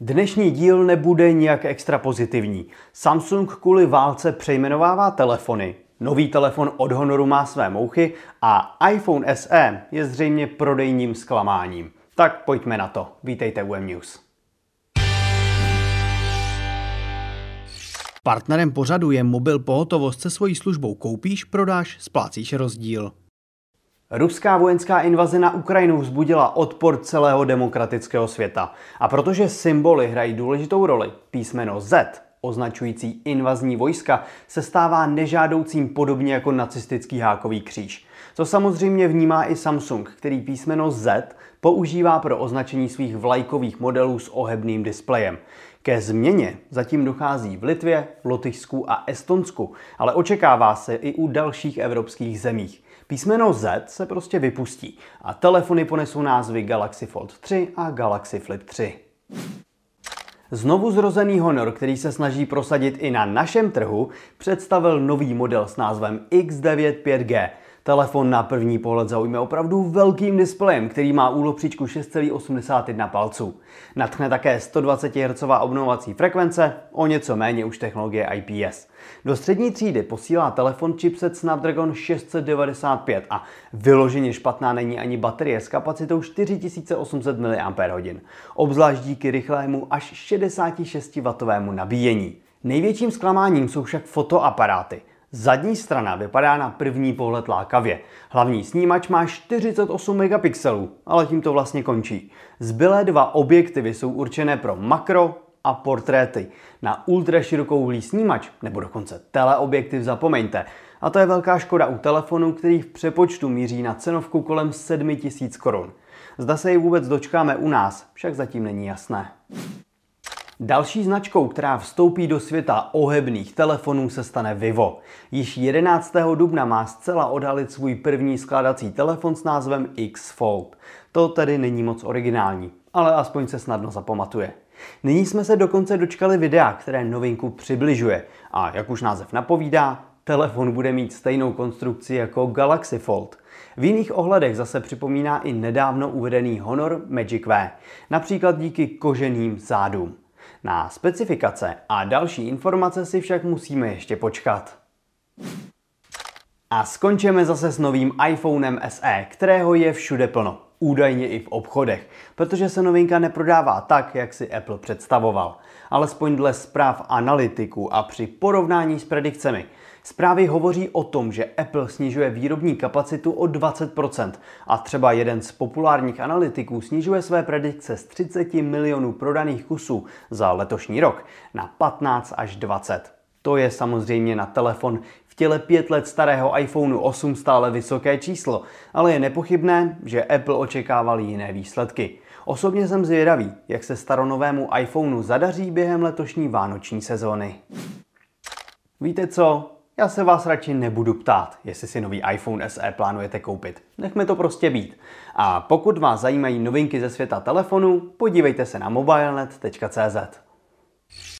Dnešní díl nebude nijak extra pozitivní. Samsung kvůli válce přejmenovává telefony, nový telefon od Honoru má své mouchy a iPhone SE je zřejmě prodejním zklamáním. Tak pojďme na to. Vítejte u M-News. Partnerem pořadu je mobil pohotovost se svojí službou Koupíš, prodáš, splácíš rozdíl. Ruská vojenská invaze na Ukrajinu vzbudila odpor celého demokratického světa. A protože symboly hrají důležitou roli, písmeno Z, označující invazní vojska, se stává nežádoucím podobně jako nacistický hákový kříž. To samozřejmě vnímá i Samsung, který písmeno Z používá pro označení svých vlajkových modelů s ohebným displejem. Ke změně zatím dochází v Litvě, Lotyšsku a Estonsku, ale očekává se i u dalších evropských zemích. Písmeno Z se prostě vypustí a telefony ponesou názvy Galaxy Fold 3 a Galaxy Flip 3. Znovu zrozený Honor, který se snaží prosadit i na našem trhu, představil nový model s názvem X9 5G, Telefon na první pohled zaujme opravdu velkým displejem, který má úlopříčku 6,81 palců. Natchne také 120 Hz obnovovací frekvence, o něco méně už technologie IPS. Do střední třídy posílá telefon chipset Snapdragon 695 a vyloženě špatná není ani baterie s kapacitou 4800 mAh, obzvlášť díky rychlému až 66W nabíjení. Největším zklamáním jsou však fotoaparáty. Zadní strana vypadá na první pohled lákavě. Hlavní snímač má 48 megapixelů, ale tím to vlastně končí. Zbylé dva objektivy jsou určené pro makro a portréty. Na ultra širokouhlý snímač nebo dokonce teleobjektiv zapomeňte. A to je velká škoda u telefonu, který v přepočtu míří na cenovku kolem 7000 korun. Zda se ji vůbec dočkáme u nás, však zatím není jasné. Další značkou, která vstoupí do světa ohebných telefonů, se stane Vivo. Již 11. dubna má zcela odhalit svůj první skládací telefon s názvem X Fold. To tedy není moc originální, ale aspoň se snadno zapamatuje. Nyní jsme se dokonce dočkali videa, které novinku přibližuje. A jak už název napovídá, telefon bude mít stejnou konstrukci jako Galaxy Fold. V jiných ohledech zase připomíná i nedávno uvedený Honor Magic V, například díky koženým zádům. Na specifikace a další informace si však musíme ještě počkat. A skončíme zase s novým iPhonem SE, kterého je všude plno. Údajně i v obchodech, protože se novinka neprodává tak, jak si Apple představoval. Alespoň dle zpráv analytiků a při porovnání s predikcemi Zprávy hovoří o tom, že Apple snižuje výrobní kapacitu o 20% a třeba jeden z populárních analytiků snižuje své predikce z 30 milionů prodaných kusů za letošní rok na 15 až 20. To je samozřejmě na telefon v těle pět let starého iPhoneu 8 stále vysoké číslo, ale je nepochybné, že Apple očekával jiné výsledky. Osobně jsem zvědavý, jak se staronovému iPhoneu zadaří během letošní vánoční sezóny. Víte co? Já se vás radši nebudu ptát, jestli si nový iPhone SE plánujete koupit. Nechme to prostě být. A pokud vás zajímají novinky ze světa telefonu, podívejte se na mobilenet.cz.